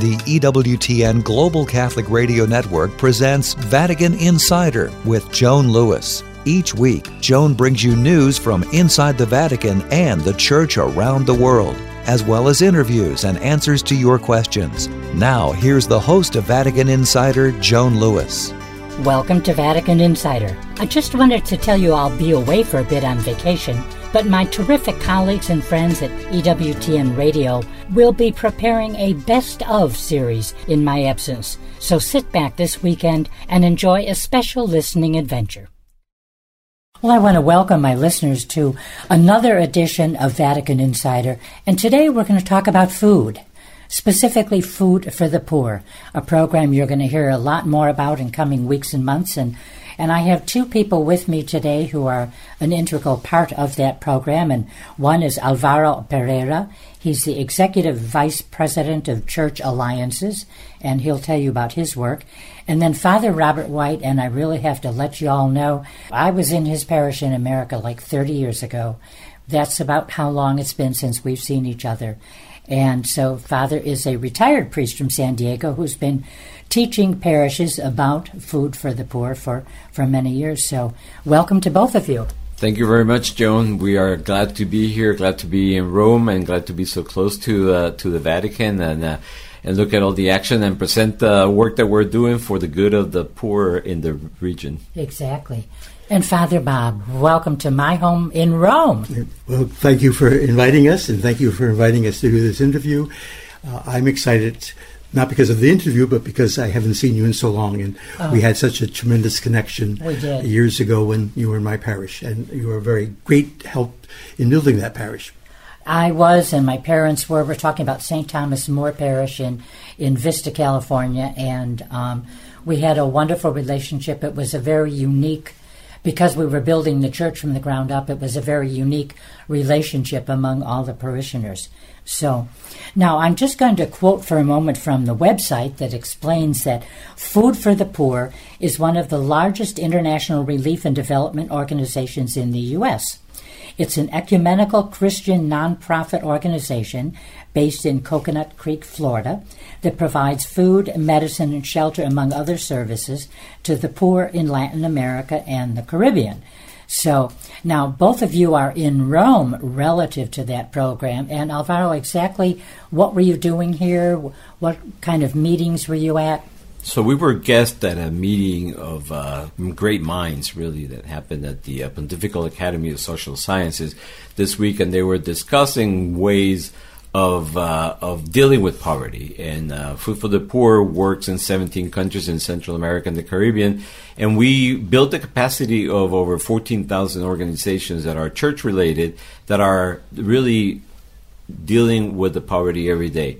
the EWTN Global Catholic Radio Network presents Vatican Insider with Joan Lewis. Each week, Joan brings you news from inside the Vatican and the Church around the world, as well as interviews and answers to your questions. Now, here's the host of Vatican Insider, Joan Lewis. Welcome to Vatican Insider. I just wanted to tell you I'll be away for a bit on vacation, but my terrific colleagues and friends at EWTN Radio will be preparing a best of series in my absence. So sit back this weekend and enjoy a special listening adventure. Well, I want to welcome my listeners to another edition of Vatican Insider, and today we're going to talk about food specifically Food for the Poor, a program you're going to hear a lot more about in coming weeks and months. And, and I have two people with me today who are an integral part of that program. And one is Alvaro Pereira. He's the Executive Vice President of Church Alliances, and he'll tell you about his work. And then Father Robert White, and I really have to let you all know, I was in his parish in America like 30 years ago. That's about how long it's been since we've seen each other. And so, Father is a retired priest from San Diego who's been teaching parishes about food for the poor for, for many years. So, welcome to both of you. Thank you very much, Joan. We are glad to be here, glad to be in Rome, and glad to be so close to uh, to the Vatican and uh, and look at all the action and present the work that we're doing for the good of the poor in the region. Exactly. And Father Bob, welcome to my home in Rome. Well, thank you for inviting us, and thank you for inviting us to do this interview. Uh, I'm excited, not because of the interview, but because I haven't seen you in so long, and oh. we had such a tremendous connection years ago when you were in my parish, and you were a very great help in building that parish. I was, and my parents were. We're talking about St. Thomas More Parish in in Vista, California, and um, we had a wonderful relationship. It was a very unique because we were building the church from the ground up, it was a very unique relationship among all the parishioners. So, now I'm just going to quote for a moment from the website that explains that Food for the Poor is one of the largest international relief and development organizations in the U.S. It's an ecumenical Christian nonprofit organization based in Coconut Creek, Florida, that provides food, medicine, and shelter, among other services, to the poor in Latin America and the Caribbean. So now both of you are in Rome relative to that program. And Alvaro, exactly what were you doing here? What kind of meetings were you at? So we were guests at a meeting of uh, great minds, really, that happened at the Pontifical Academy of Social Sciences this week, and they were discussing ways of uh, of dealing with poverty. And uh, Food for the Poor works in 17 countries in Central America and the Caribbean, and we built the capacity of over 14,000 organizations that are church related that are really dealing with the poverty every day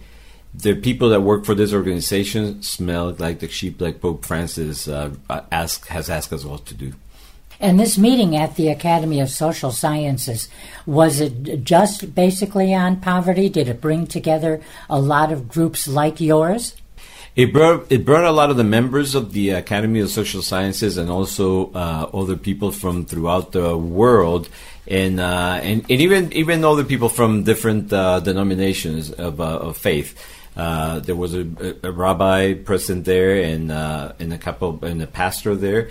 the people that work for this organization smell like the sheep, like Pope Francis uh, ask, has asked us all to do. And this meeting at the Academy of Social Sciences, was it just basically on poverty? Did it bring together a lot of groups like yours? It brought it brought a lot of the members of the Academy of Social Sciences and also uh, other people from throughout the world, and uh, and, and even even other people from different uh, denominations of, uh, of faith. Uh, there was a, a, rabbi present there and uh, and a couple and a pastor there.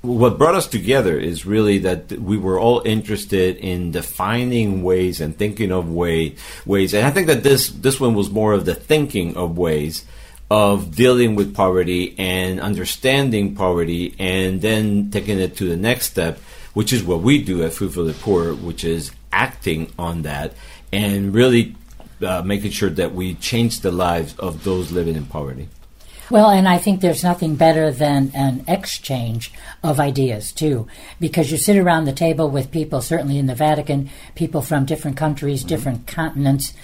What brought us together is really that we were all interested in defining ways and thinking of way ways, and I think that this this one was more of the thinking of ways of dealing with poverty and understanding poverty, and then taking it to the next step, which is what we do at Food for the Poor, which is acting on that and really uh, making sure that we change the lives of those living in poverty. Well, and I think there's nothing better than an exchange of ideas, too, because you sit around the table with people, certainly in the Vatican, people from different countries, mm-hmm. different continents,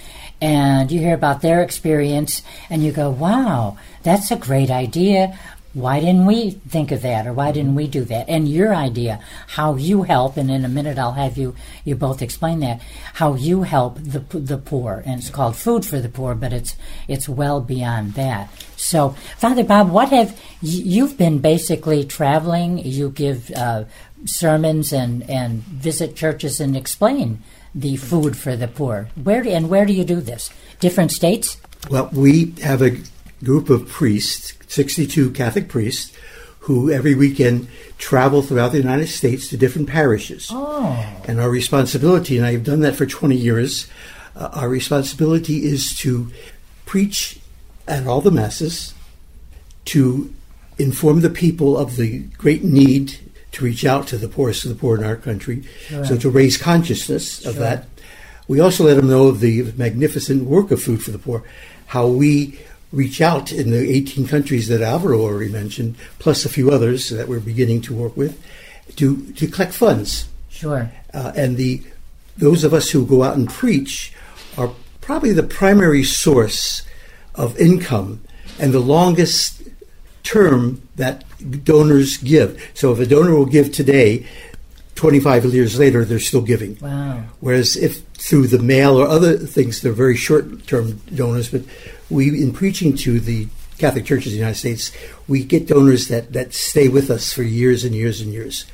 and you hear about their experience, and you go, wow, that's a great idea why didn't we think of that or why didn't we do that? And your idea how you help and in a minute i'll have you you both explain that how you help the the poor. And it's called food for the poor but it's it's well beyond that. So father bob what have you've been basically traveling. You give uh, sermons and and visit churches and explain the food for the poor. Where and where do you do this? Different states? Well, we have a group of priests, 62 Catholic priests, who every weekend travel throughout the United States to different parishes. Oh. And our responsibility, and I've done that for 20 years, uh, our responsibility is to preach at all the masses, to inform the people of the great need to reach out to the poorest of the poor in our country, Sure. so to raise consciousness of Sure. that. We also let them know of the magnificent work of Food for the Poor, how we reach out in the 18 countries that Alvaro already mentioned, plus a few others that we're beginning to work with, to, to collect funds. Sure. Uh, and the those of us who go out and preach are probably the primary source of income and the longest term that donors give. So if a donor will give today, 25 years later, they're still giving. Wow. Whereas if through the mail or other things, they're very short-term donors. But we, in preaching to the Catholic churches in the United States, we get donors that, that stay with us for years and years and years.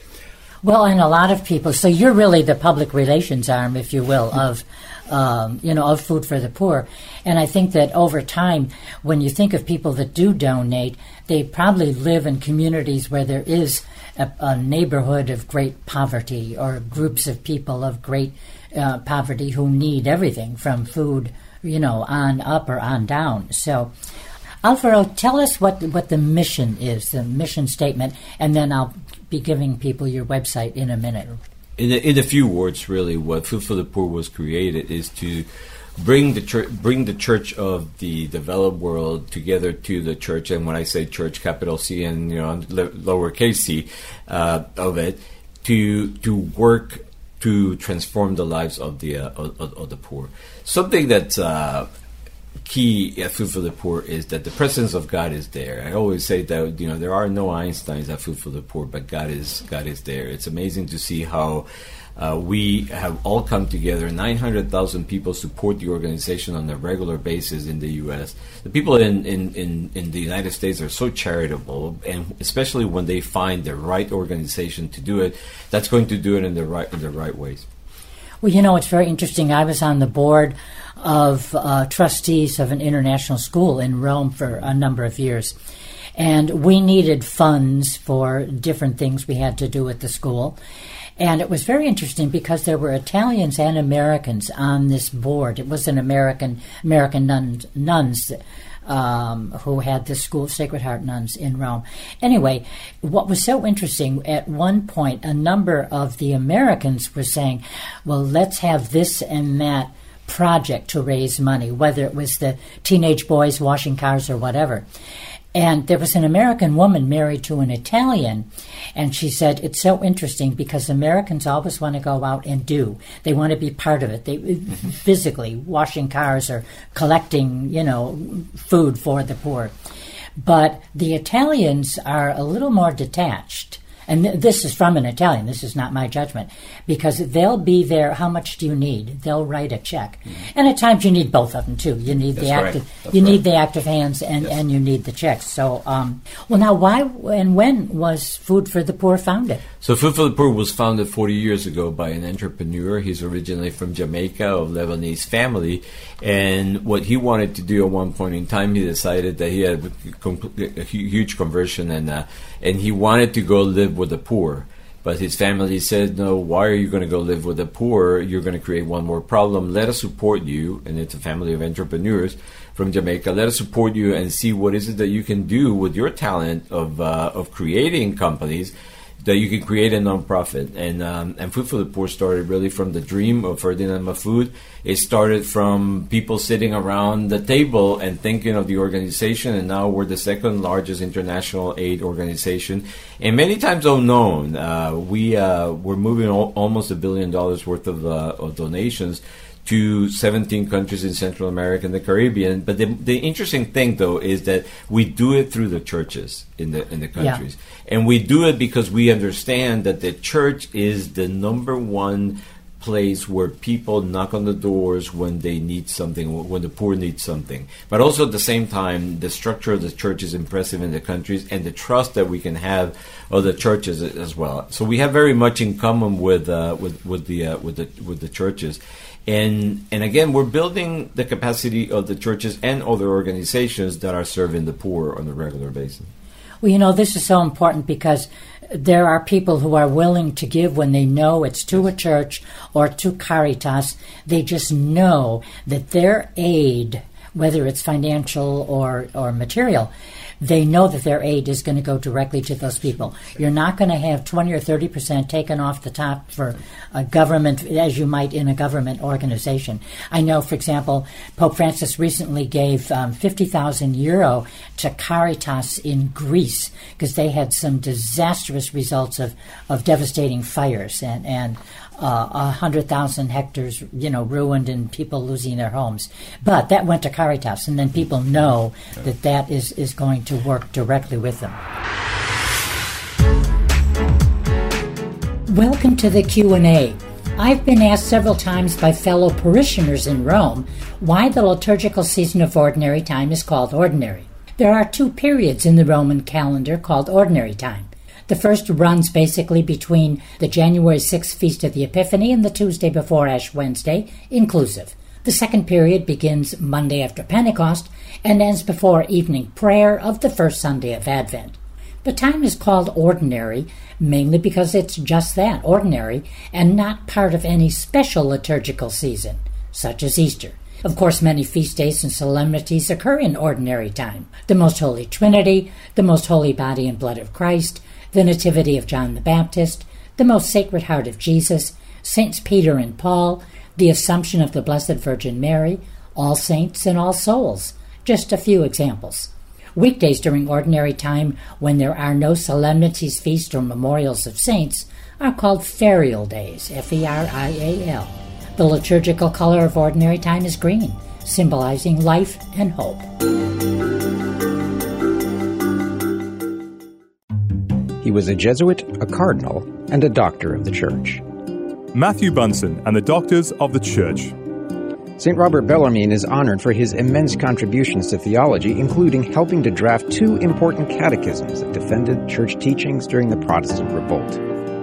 Well, and a lot of people. So you're really the public relations arm, if you will, of um, you know of food for the poor. And I think that over time, when you think of people that do donate, they probably live in communities where there is a, a neighborhood of great poverty or groups of people of great uh, poverty who need everything from food, you know, on up or on down. So. Alvaro, tell us what, what the mission is, the mission statement, and then I'll be giving people your website in a minute. in a, in a few words, really, what Food for the Poor was created is to bring the church, bring the church of the developed world together to the church. And when I say church, capital C and you know lowercase c uh, of it, to to work to transform the lives of the uh, of, of- the poor. Something that's uh, key at Food for the Poor is that the presence of God is there. I always say that you know there are no Einsteins at Food for the Poor, but God is God is there. It's amazing to see how. Uh, we have all come together. 900,000 people support the organization on a regular basis in the U.S. The people in, in, in, in the United States are so charitable, and especially when they find the right organization to do it, that's going to do it in the right in the right ways. Well, you know, it's very interesting. I was on the board of uh, trustees of an international school in Rome for a number of years. And we needed funds for different things we had to do at the school. And it was very interesting because there were Italians and Americans on this board. It was an American American nuns, nuns um, who had the school of Sacred Heart nuns in Rome. Anyway, what was so interesting at one point, a number of the Americans were saying, "Well, let's have this and that." project to raise money, whether it was the teenage boys washing cars or whatever. And there was an American woman married to an Italian, and she said it's so interesting because Americans always want to go out and do. They want to be part of it. They mm-hmm. physically washing cars or collecting, you know, food for the poor. But the Italians are a little more detached. And th- this is from an Italian. This is not my judgment. Because they'll be there. How much do you need? They'll write a check. And at times you need both of them too. You need the Mm-hmm. That's right. active, That's you right. need the active hands, and, Yes. and you need the checks. So, um, well, now why and when was Food for the Poor founded? So Food for the Poor was founded 40 years ago by an entrepreneur. He's originally from Jamaica, of Lebanese family, and what he wanted to do at one point in time, he decided that he had a huge conversion, and uh, and he wanted to go live with the poor. But his family said, "No, why are you going to go live with the poor? You're going to create one more problem. Let us support you." And it's a family of entrepreneurs from Jamaica. Let us support you and see what is it that you can do with your talent of uh, of creating companies that you can create a nonprofit. And um, and Food for the Poor started really from the dream of Ferdinand Mahfood. It started from people sitting around the table and thinking of the organization, and now we're the second largest international aid organization, and many times unknown. Uh, we uh, we're moving al- almost a billion dollars worth of, uh, of donations to 17 countries in Central America and the Caribbean. But the, the interesting thing, though, is that we do it through the churches in the in the Yeah. countries, and we do it because we understand that the church is the number one place where people knock on the doors when they need something, when the poor need something. But also at the same time, the structure of the church is impressive in the countries and the trust that we can have of the churches as well. So we have very much in common with uh, with with the uh, with the with the churches. And and again, we're building the capacity of the churches and other organizations that are serving the poor on a regular basis. Well, you know, this is so important because there are people who are willing to give when they know it's to a church or to Caritas. They just know that their aid, whether it's financial or, or material, they know that their aid is going to go directly to those people. You're not going to have 20 or 30 percent taken off the top for a government, as you might in a government organization. I know, for example, Pope Francis recently gave um, 50,000 euro to Caritas in Greece because they had some disastrous results of, of devastating fires and, and uh, a uh, hundred thousand hectares, you know, ruined and people losing their homes. But that went to Caritas, and then people know that that is is going to work directly with them. Welcome to the Q and A. I've been asked several times by fellow parishioners in Rome why the liturgical season of ordinary time is called ordinary. There are two periods in the Roman calendar called ordinary time. The first runs basically between the January 6th Feast of the Epiphany and the Tuesday before Ash Wednesday, inclusive. The second period begins Monday after Pentecost and ends before evening prayer of the first Sunday of Advent. The time is called ordinary mainly because it's just that, ordinary, and not part of any special liturgical season, such as Easter. Of course, many feast days and solemnities occur in ordinary time. The Most Holy Trinity, the Most Holy Body and Blood of Christ, the Nativity of John the Baptist, the Most Sacred Heart of Jesus, Saints Peter and Paul, the Assumption of the Blessed Virgin Mary, All Saints and All Souls, just a few examples. Weekdays during ordinary time, when there are no solemnities, feasts, or memorials of saints, are called ferial days, F E R I A L. The liturgical color of ordinary time is green, symbolizing life and hope. He was a Jesuit, a cardinal, and a doctor of the Church. Matthew Bunson and the Doctors of the Church. St. Robert Bellarmine is honored for his immense contributions to theology, including helping to draft two important catechisms that defended church teachings during the Protestant revolt.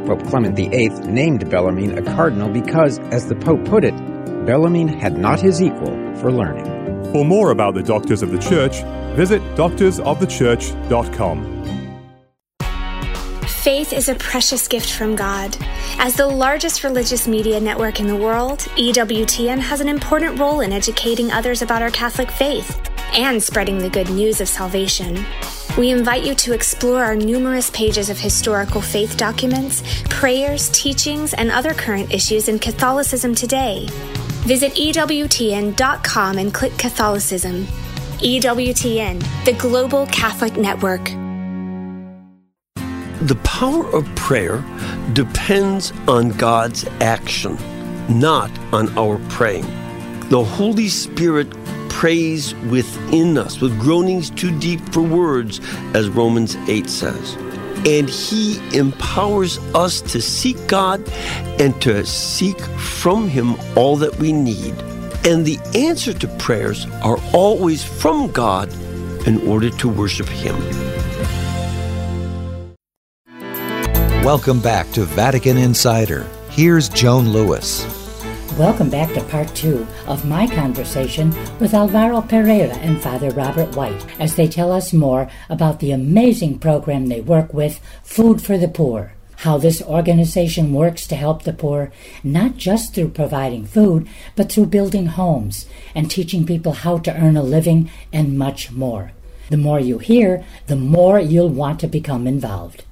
Pope Clement VIII named Bellarmine a cardinal because, as the Pope put it, Bellarmine had not his equal for learning. For more about the Doctors of the Church, visit doctorsofthechurch.com. Faith is a precious gift from God. As the largest religious media network in the world, EWTN has an important role in educating others about our Catholic faith and spreading the good news of salvation. We invite you to explore our numerous pages of historical faith documents, prayers, teachings, and other current issues in Catholicism today. Visit EWTN.com and click Catholicism. EWTN, the Global Catholic Network. The power of prayer depends on God's action, not on our praying. The Holy Spirit prays within us with groanings too deep for words, as Romans 8 says. And He empowers us to seek God and to seek from Him all that we need. And the answer to prayers are always from God in order to worship Him. Welcome back to Vatican Insider. Here's Joan Lewis. Welcome back to part two of my conversation with Alvaro Pereira and Father Robert White as they tell us more about the amazing program they work with, Food for the Poor. How this organization works to help the poor, not just through providing food, but through building homes and teaching people how to earn a living and much more. The more you hear, the more you'll want to become involved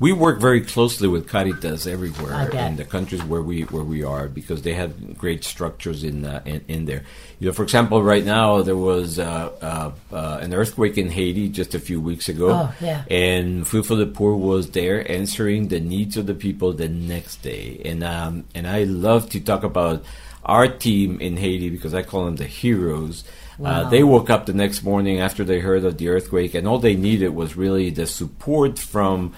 we work very closely with Caritas everywhere in the countries where we where we are because they have great structures in uh, in, in, there. You know, for example, right now there was uh, uh, uh, an earthquake in Haiti just a few weeks ago, oh, yeah. and Food for the Poor was there answering the needs of the people the next day. And um, and I love to talk about our team in Haiti because I call them the heroes. Uh, wow. they woke up the next morning after they heard of the earthquake, and all they needed was really the support from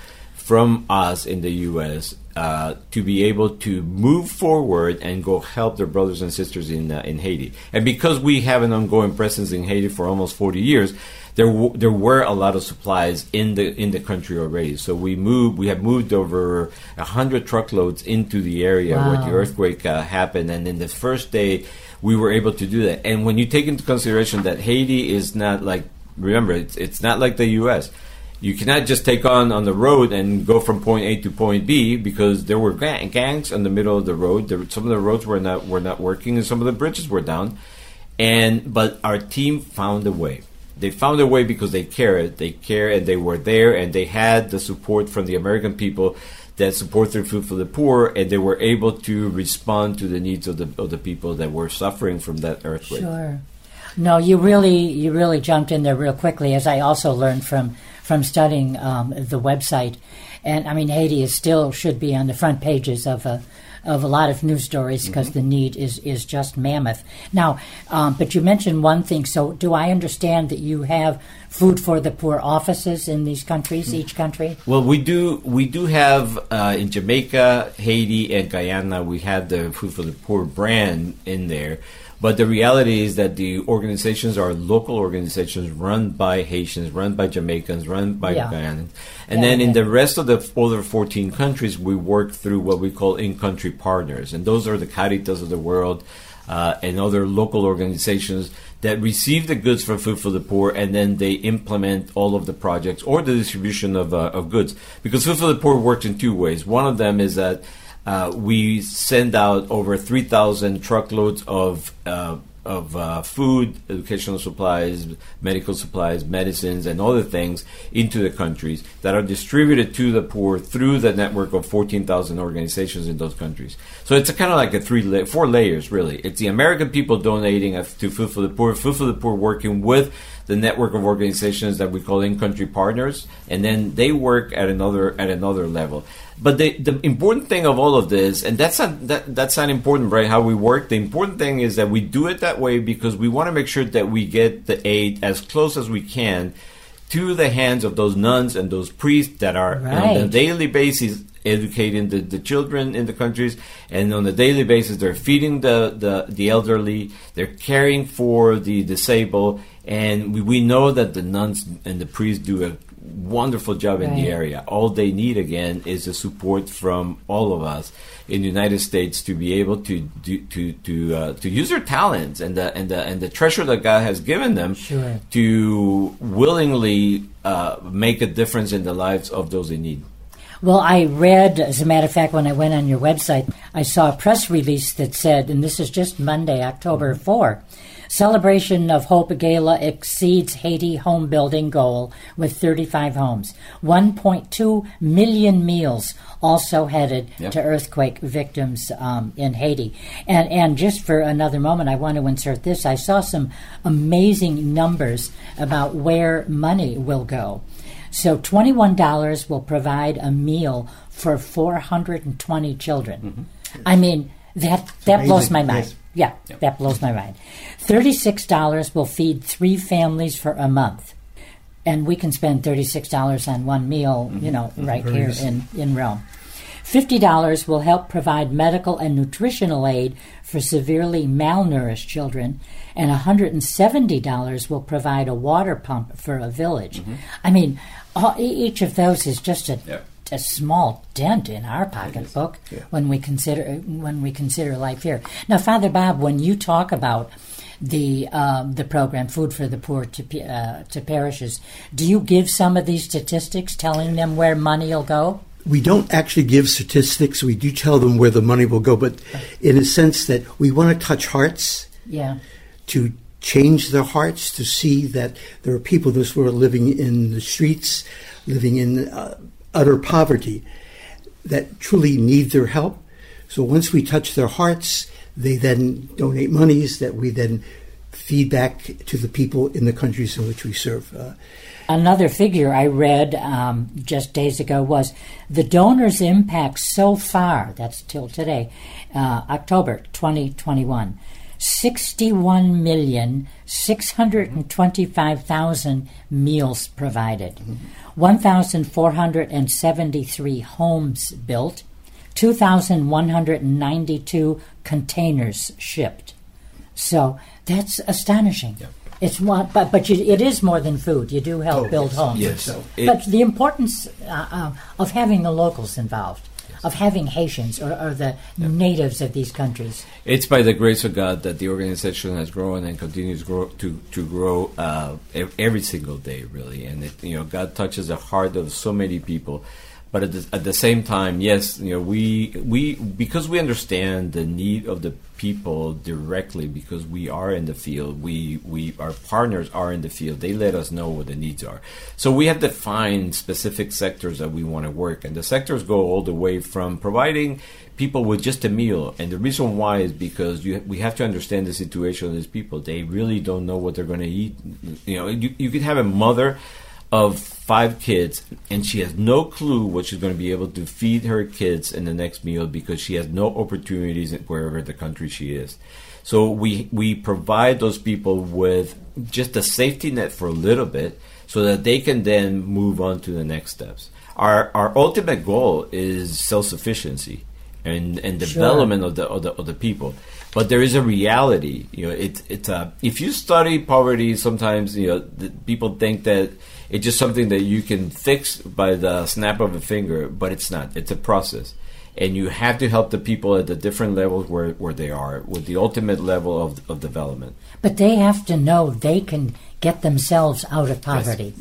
from us in the U.S. Uh, to be able to move forward and go help their brothers and sisters in uh, in Haiti. And because we have an ongoing presence in Haiti for almost 40 years, there w- there were a lot of supplies in the in the country already. So we moved we have moved over hundred truckloads into the area wow. where the earthquake uh, happened. And in the first day, we were able to do that. And when you take into consideration that Haiti is not like remember it's it's not like the U.S you cannot just take on on the road and go from point A to point B because there were gang- gangs in the middle of the road. There, some of the roads were not were not working, and some of the bridges were down. And but our team found a way. They found a way because they cared. They care, and they were there, and they had the support from the American people that support their food for the poor, and they were able to respond to the needs of the of the people that were suffering from that earthquake. Sure. No, you really you really jumped in there real quickly, as I also learned from from studying um, the website. And I mean, Haiti is still should be on the front pages of a of a lot of news stories because mm-hmm. the need is is just mammoth. Now, um, but you mentioned one thing. So, do I understand that you have food for the poor offices in these countries, mm-hmm. each country? Well, we do. We do have uh, in Jamaica, Haiti, and Guyana. We have the food for the poor brand in there. But the reality is that the organizations are local organizations run by Haitians, run by Jamaicans, run by yeah. Guyanans. And yeah, then in the rest of the other 14 countries, we work through what we call in country partners. And those are the Caritas of the world uh, and other local organizations that receive the goods from Food for the Poor and then they implement all of the projects or the distribution of, uh, of goods. Because Food for the Poor works in two ways. One of them is that uh, we send out over 3,000 truckloads of uh, of uh, food, educational supplies, medical supplies, medicines, and other things into the countries that are distributed to the poor through the network of 14,000 organizations in those countries. So it's kind of like a three, la- four layers, really. It's the American people donating to Food for the Poor, Food for the Poor working with the network of organizations that we call in-country partners, and then they work at another at another level. But the, the important thing of all of this, and that's not that, that's not important, right? How we work. The important thing is that we do it that way because we want to make sure that we get the aid as close as we can to the hands of those nuns and those priests that are right. on a daily basis educating the, the children in the countries. And on a daily basis they're feeding the, the, the elderly. They're caring for the disabled. And we, we know that the nuns and the priests do a wonderful job right. in the area. All they need again is the support from all of us in the United States to be able to do, to to uh, to use their talents and the and the and the treasure that God has given them sure. to willingly uh, make a difference in the lives of those in need. Well, I read, as a matter of fact, when I went on your website, I saw a press release that said, and this is just Monday, October 4, Celebration of Hope Gala exceeds Haiti home building goal with 35 homes. 1.2 million meals also headed yep. to earthquake victims um, in Haiti. And, and just for another moment, I want to insert this. I saw some amazing numbers about where money will go. So $21 will provide a meal for 420 children. Mm-hmm. I mean, that, that blows my mind. Yes. Yeah, yep. that blows my mind. $36 will feed three families for a month. And we can spend $36 on one meal, mm-hmm. you know, mm-hmm. right here in, in Rome. $50 will help provide medical and nutritional aid for severely malnourished children, and $170 will provide a water pump for a village. Mm-hmm. I mean, all, each of those is just a yep a small dent in our pocketbook yeah. when we consider when we consider life here. Now, Father Bob, when you talk about the um, the program Food for the Poor to uh, to parishes, do you give some of these statistics, telling them where money will go? We don't actually give statistics. We do tell them where the money will go, but in a sense that we want to touch hearts. Yeah. To change their hearts to see that there are people in this world living in the streets, living in uh, utter poverty that truly need their help. So once we touch their hearts, they then donate monies that we then feed back to the people in the countries in which we serve. Uh, Another figure I read um, just days ago was the donors' impact so far, that's till today, uh, October 2021. 61,625,000 meals provided, 1,473 homes built, 2,192 containers shipped. So that's astonishing. Yeah. It's one, but but you, it is more than food. You do help Oh, build yes. homes. Yes. So- It- but the importance uh, uh, of having the locals involved, of having Haitians or, or the natives of these countries. It's by the grace of God that the organization has grown and continues grow, to to grow uh, every single day, really. And it, you know, God touches the heart of so many people. But at the, at the same time, yes, you know, we we because we understand the need of the people directly because we are in the field. We we our partners are in the field. They let us know what the needs are. So we have defined specific sectors that we want to work, and the sectors go all the way from providing people with just a meal. And the reason why is because you, we have to understand the situation of these people. They really don't know what they're going to eat. You know, you, you could have a mother of five kids and she has no clue what she's going to be able to feed her kids in the next meal because she has no opportunities wherever the country she is. So we we provide those people with just a safety net for a little bit so that they can then move on to the next steps. Our our ultimate goal is self-sufficiency and and development of the, of the of the people. But there is a reality, you know. It's it's uh, if you study poverty, sometimes you know the, people think that it's just something that you can fix by the snap of a finger, but it's not. It's a process, and you have to help the people at the different levels where, where they are with the ultimate level of of development. But they have to know they can get themselves out of poverty.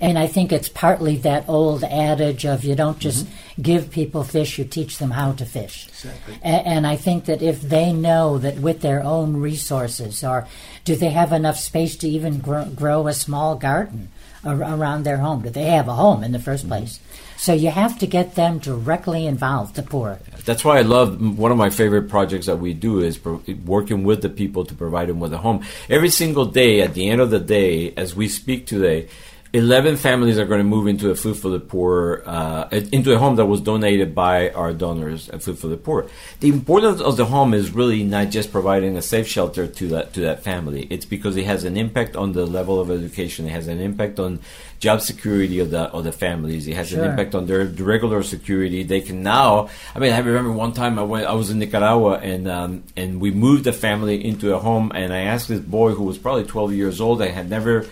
And I think it's partly that old adage of you don't just mm-hmm. give people fish, you teach them how to fish. Exactly. A- and I think that if they know that with their own resources, or do they have enough space to even grow, grow a small garden ar- around their home? Do they have a home in the 1st mm-hmm. place? So you have to get them directly involved, the poor. That's why I love one of my favorite projects that we do is pro- working with the people to provide them with a home. Every single day, at the end of the day, as we speak today, 11 families are going to move into a Food for the Poor, uh, into a home that was donated by our donors at Food for the Poor. The importance of the home is really not just providing a safe shelter to that, to that family. It's because it has an impact on the level of education. It has an impact on job security of the, of the families. It has Sure. an impact on their regular security. They can now, I mean, I remember one time I went, I was in Nicaragua and, um, and we moved the family into a home and I asked this boy who was probably 12 years old, I had never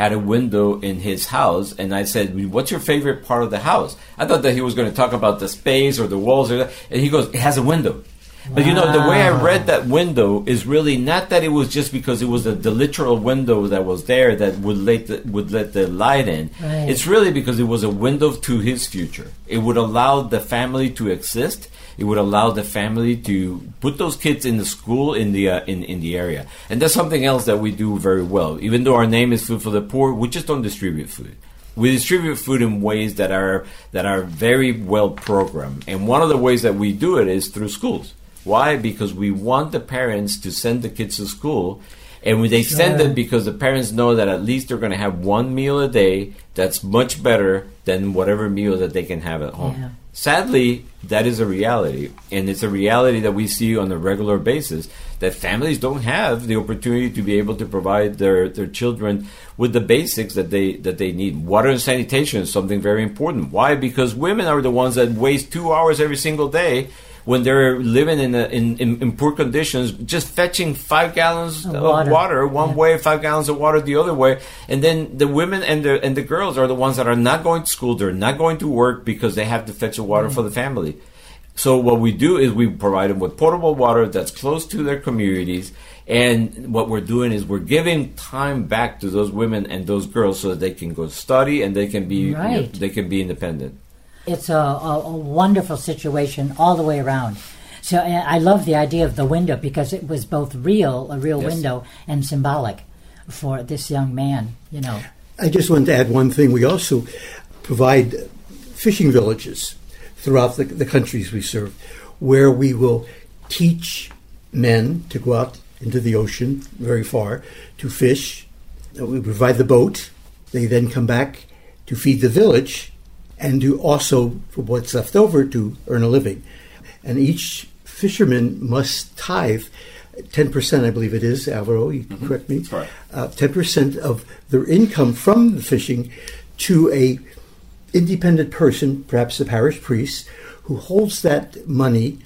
had a window in his house and I said, what's your favorite part of the house? I thought that he was going to talk about the space or the walls or that. And he goes, it has a window. But you know, the way I read that window is really not that it was just because it was the, the literal window that was there that would let the, would let the light in. Right. It's really because it was a window to his future. It would allow the family to exist. It would allow the family to put those kids in the school in the uh, in in the area, and that's something else that we do very well. Even though our name is Food for the Poor, we just don't distribute food. We distribute food in ways that are that are very well programmed, and one of the ways that we do it is through schools. Why? Because we want the parents to send the kids to school, and when they send Sure. them because the parents know that at least they're going to have one meal a day that's much better than whatever meal that they can have at home. Yeah. Sadly, that is a reality, and it's a reality that we see on a regular basis that families don't have the opportunity to be able to provide their, their children with the basics that they that they need. Water and sanitation is something very important. Why? Because women are the ones that waste two hours every single day when they're living in, a, in, in in poor conditions, just fetching five gallons Of of water. water, one Yeah. way, five gallons of water the other way, and then the women and the and the girls are the ones that are not going to school. They're not going to work because they have to fetch the water for the mm-hmm. family. So what we do is we provide them with potable water that's close to their communities, and what we're doing is we're giving time back to those women and those girls so that they can go study and they can be you know, they can be independent. It's a, a, a wonderful situation all the way around. So I love the idea of the window because it was both real, a real Yes. window, and symbolic for this young man. You know, I just wanted to add one thing. We also provide fishing villages throughout the, the countries we serve where we will teach men to go out into the ocean very far to fish. Uh, We provide the boat. They then come back to feed the village and to also, for what's left over, to earn a living. And each fisherman must tithe 10%, I believe it is, Alvaro, you Mm-hmm. correct me. That's right. Uh, 10% of their income from the fishing to a independent person, perhaps the parish priest, who holds that money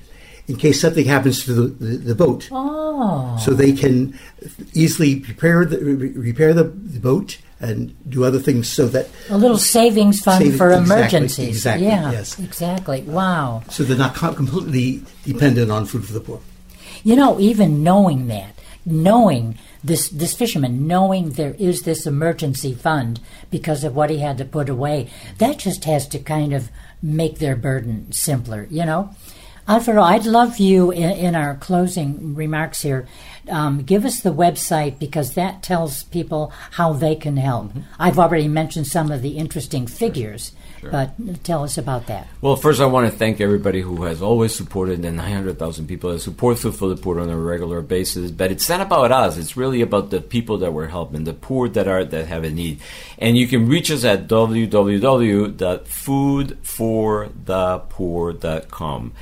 in case something happens to the, the, the boat. Oh. So they can easily repair the, re- repair the, the boat and do other things so that A little savings fund for exactly, emergencies. exactly, yeah, yes. exactly. Wow. so they're not com- completely dependent on food for the poor. You know, even knowing that, knowing this this fisherman, knowing there is this emergency fund because of what he had to put away, that just has to kind of make their burden simpler. You know. Alvaro, I'd love you in, in our closing remarks here. Um, give us the website because that tells people how they can help. I've already mentioned some of the interesting figures, but tell us about that. Well, first, I want to thank everybody who has always supported the 900,000 people that support Food for the Poor on a regular basis. But it's not about us; it's really about the people that we're helping, the poor that are that have a need. And you can reach us at www.foodforthepoor.com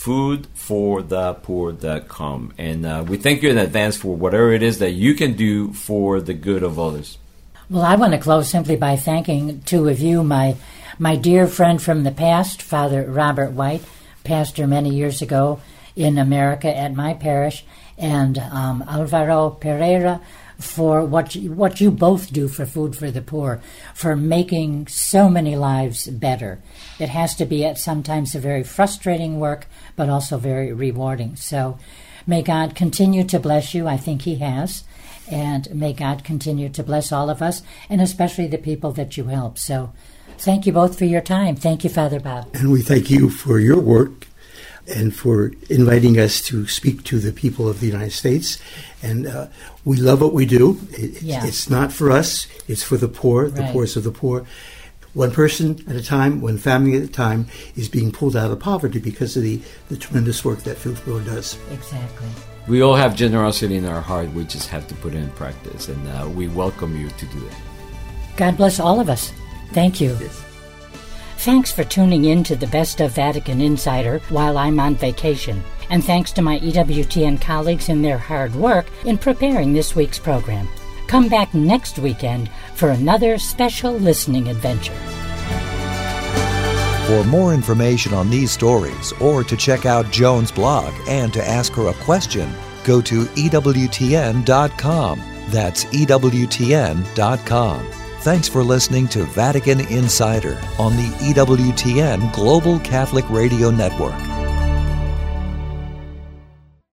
foodforthepoor.com and uh, we thank you in advance for whatever it is that you can do for the good of others. Well, I want to close simply by thanking two of you, my my dear friend from the past, Father Robert White, pastor many years ago in America at my parish, and um, Alvaro Pereira for what you, what you both do for Food for the Poor, for making so many lives better. It has to be at sometimes a very frustrating work, but also very rewarding. So, may God continue to bless you. I think He has. And may God continue to bless all of us, and especially the people that you help. So, thank you both for your time. Thank you, Father Bob. And we thank you for your work and for inviting us to speak to the people of the United States. And uh, we love what we do. It, Yeah. It's not for us, it's for the poor, the poorest of the poor. One person at a time, one family at a time is being pulled out of poverty because of the, the tremendous work that Food for does. Exactly. we all have generosity in our heart we just have to put it in practice and uh, we welcome you to do that God bless all of us. Thank you. Thanks for tuning in to the Best of Vatican Insider while I'm on vacation. And thanks to my EWTN colleagues in their hard work in preparing this week's program. Come back next weekend for another special listening adventure. For more information on these stories or to check out Joan's blog and to ask her a question, go to EWTN.com. That's EWTN.com. Thanks for listening to Vatican Insider on the EWTN Global Catholic Radio Network.